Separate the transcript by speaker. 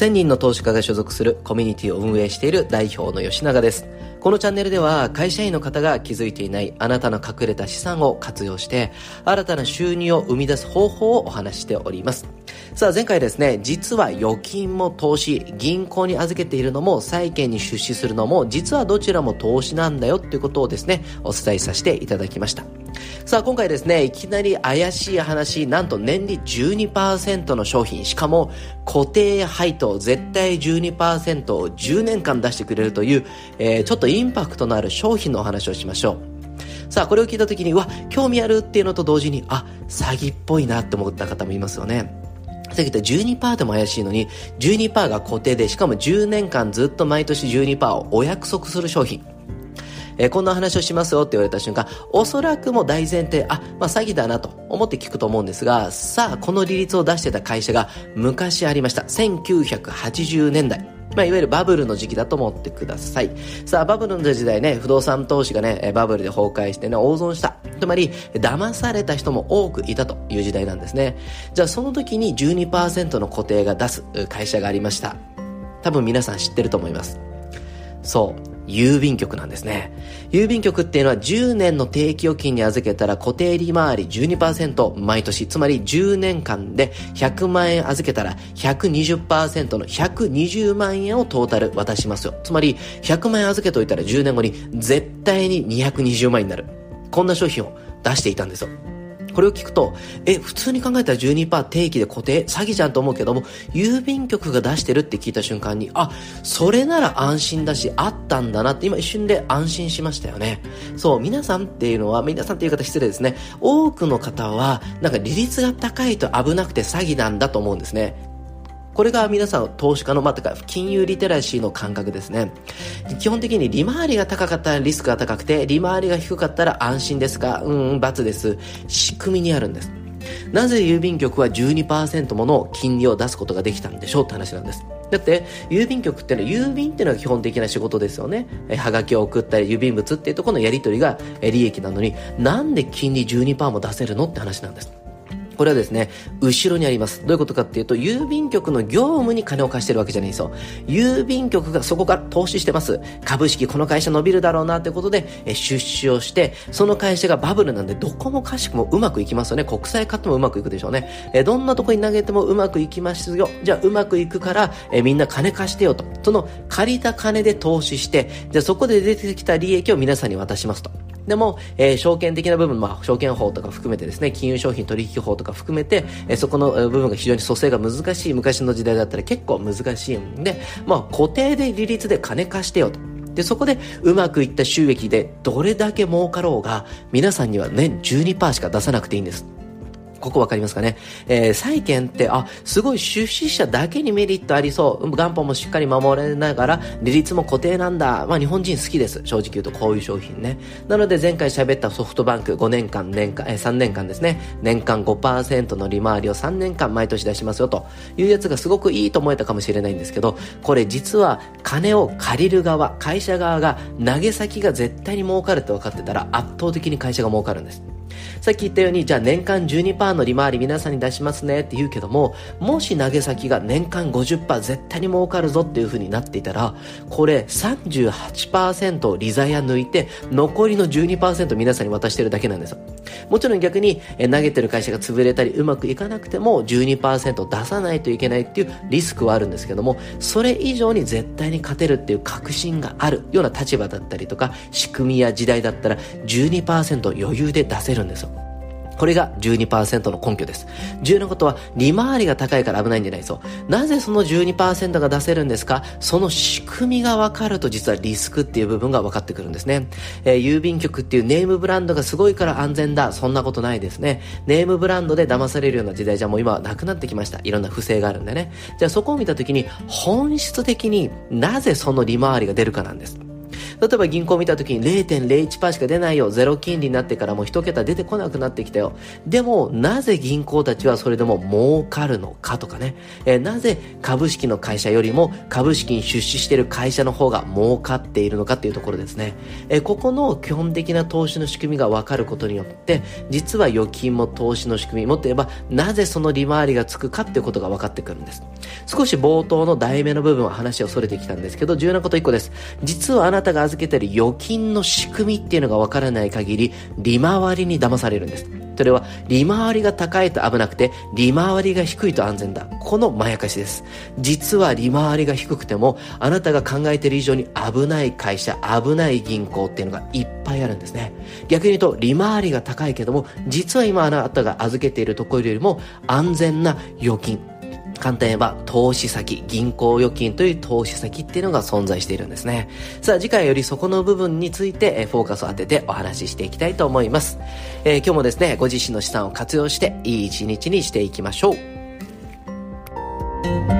Speaker 1: 1000人の投資家が所属するコミュニティを運営している代表の吉永です。このチャンネルでは会社員の方が気づいていないあなたの隠れた資産を活用して新たな収入を生み出す方法をお話しております。さあ前回ですね、実は預金も投資、銀行に預けているのも債券に出資するのも実はどちらも投資なんだよっていうことをですね、お伝えさせていただきました。さあ今回ですね、いきなり怪しい話、なんと年利12%の商品、しかも固定配当絶対12%を10年間出してくれるという、えー、ちょっとインパクトのある商品のお話をしましょう。さあ、これを聞いた時に、うわ、興味あるっていうのと同時に、あ、詐欺っぽいなって思った方もいますよね。さっき言った12%でも怪しいのに、12%が固定で、しかも10年間ずっと毎年12%をお約束する商品。えー、こんな話をしますよって言われた瞬間、おそらくも大前提、あ、まあ詐欺だなと思って聞くと思うんですが、さあ、この利率を出してた会社が昔ありました。1980年代。まあ、いわゆるバブルの時期だと思ってください。さあ、バブルの時代ね、不動産投資がね、バブルで崩壊してね、大損した。つまり、騙された人も多くいたという時代なんですね。じゃあ、その時に12%の固定が出す会社がありました。多分皆さん知ってると思います。そう。郵便局なんですね。郵便局っていうのは10年の定期預金に預けたら固定利回り12%毎年、つまり10年間で100万円預けたら120%の120万円をトータル渡しますよ。つまり100万円預けといたら10年後に絶対に220万円になる。こんな商品を出していたんですよ。これを聞くと、え、普通に考えたら12%定期で固定詐欺じゃんと思うけども、郵便局が出してるって聞いた瞬間に、あ、それなら安心だし、あったんだなって今一瞬で安心しましたよね。そう、皆さんっていうのは、皆さんっていう方失礼ですね。多くの方は、なんか利率が高いと危なくて詐欺なんだと思うんですね。これが皆さん投資家の、まあ、とか金融リテラシーの感覚ですね。基本的に利回りが高かったらリスクが高くて、利回りが低かったら安心ですかうん、罰です。仕組みにあるんです。なぜ郵便局は12%もの金利を出すことができたんでしょうって話なんです。だって、郵便局ってのは、郵便っていうのが基本的な仕事ですよね。え、はがきを送ったり、郵便物っていうところのやり取りが、利益なのに、なんで金利12%も出せるのって話なんです。これはですね、後ろにあります。どういうことかっていうと、郵便局の業務に金を貸してるわけじゃないですよ。郵便局がそこから投資してます。株式この会社伸びるだろうなってことで、え出資をして、その会社がバブルなんで、どこもかしくもうまくいきますよね。国債買ってもうまくいくでしょうね。えどんなとこに投げてもうまくいきますよ。じゃあうまくいくから、えみんな金貸してよと。その借りた金で投資して、じゃあそこで出てきた利益を皆さんに渡しますと。でも、えー、証券的な部分、まあ、証券法とか含めてですね、金融商品取引法とか含めて、えー、そこの部分が非常に蘇生が難しい昔の時代だったら結構難しいんで、まあ、固定で利率で金貸してよと。で、そこでうまくいった収益でどれだけ儲かろうが、皆さんには年12%しか出さなくていいんです。ここわかりますかね？えー、債券って、あ、すごい出資者だけにメリットありそう。元本もしっかり守れながら、利率も固定なんだ。まあ日本人好きです。正直言うとこういう商品ね。なので前回喋ったソフトバンク5年間、年間、えー、3年間ですね。年間5%の利回りを3年間毎年出しますよというやつがすごくいいと思えたかもしれないんですけど、これ実は金を借りる側、会社側が投げ先が絶対に儲かるって分かってたら圧倒的に会社が儲かるんです。さっき言ったように、じゃあ年間12%の利回り皆さんに出しますねって言うけども、もし投げ先が年間50%絶対に儲かるぞっていう風になっていたら、これ38%を利ザヤ抜いて、残りの12%皆さんに渡してるだけなんですよ。もちろん逆に、え投げてる会社が潰れたりうまくいかなくても12%出さないといけないっていうリスクはあるんですけども、それ以上に絶対に勝てるっていう確信があるような立場だったりとか、仕組みや時代だったら12%余裕で出せるんですよ。これが12%の根拠です。重要なことは、利回りが高いから危ないんじゃないぞ。なぜその12%が出せるんですか？その仕組みが分かると実はリスクっていう部分が分かってくるんですね。えー、郵便局っていうネームブランドがすごいから安全だ。そんなことないですね。ネームブランドで騙されるような時代じゃもう今はなくなってきました。いろんな不正があるんでね。じゃあそこを見たときに、本質的になぜその利回りが出るかなんです。例えば銀行見た時に0.01%しか出ないよ。ゼロ金利になってからもう一桁出てこなくなってきたよ。でも、なぜ銀行たちはそれでも儲かるのかとかね。えー、なぜ株式の会社よりも株式に出資している会社の方が儲かっているのかっていうところですね。えー、ここの基本的な投資の仕組みが分かることによって、実は預金も投資の仕組み、もっと言えば、なぜその利回りがつくかっていうことが分かってくるんです。少し冒頭の題名の部分は話を逸れてきたんですけど、重要なこと1個です。実はあなたが預けている預金の仕組みっていうのが分からない限り、利回りに騙されるんです。それは利回りが高いと危なくて利回りが低いと安全だ。このまやかしです。実は利回りが低くてもあなたが考えている以上に危ない会社危ない銀行っていうのがいっぱいあるんですね。逆に言うと利回りが高いけども実は今あなたが預けているところよりも安全な預金。簡単に言えば投資先、銀行預金という投資先っていうのが存在しているんですね。さあ次回よりそこの部分について、えフォーカスを当ててお話ししていきたいと思います。えー、今日もですね、ご自身の資産を活用していい一日にしていきましょう。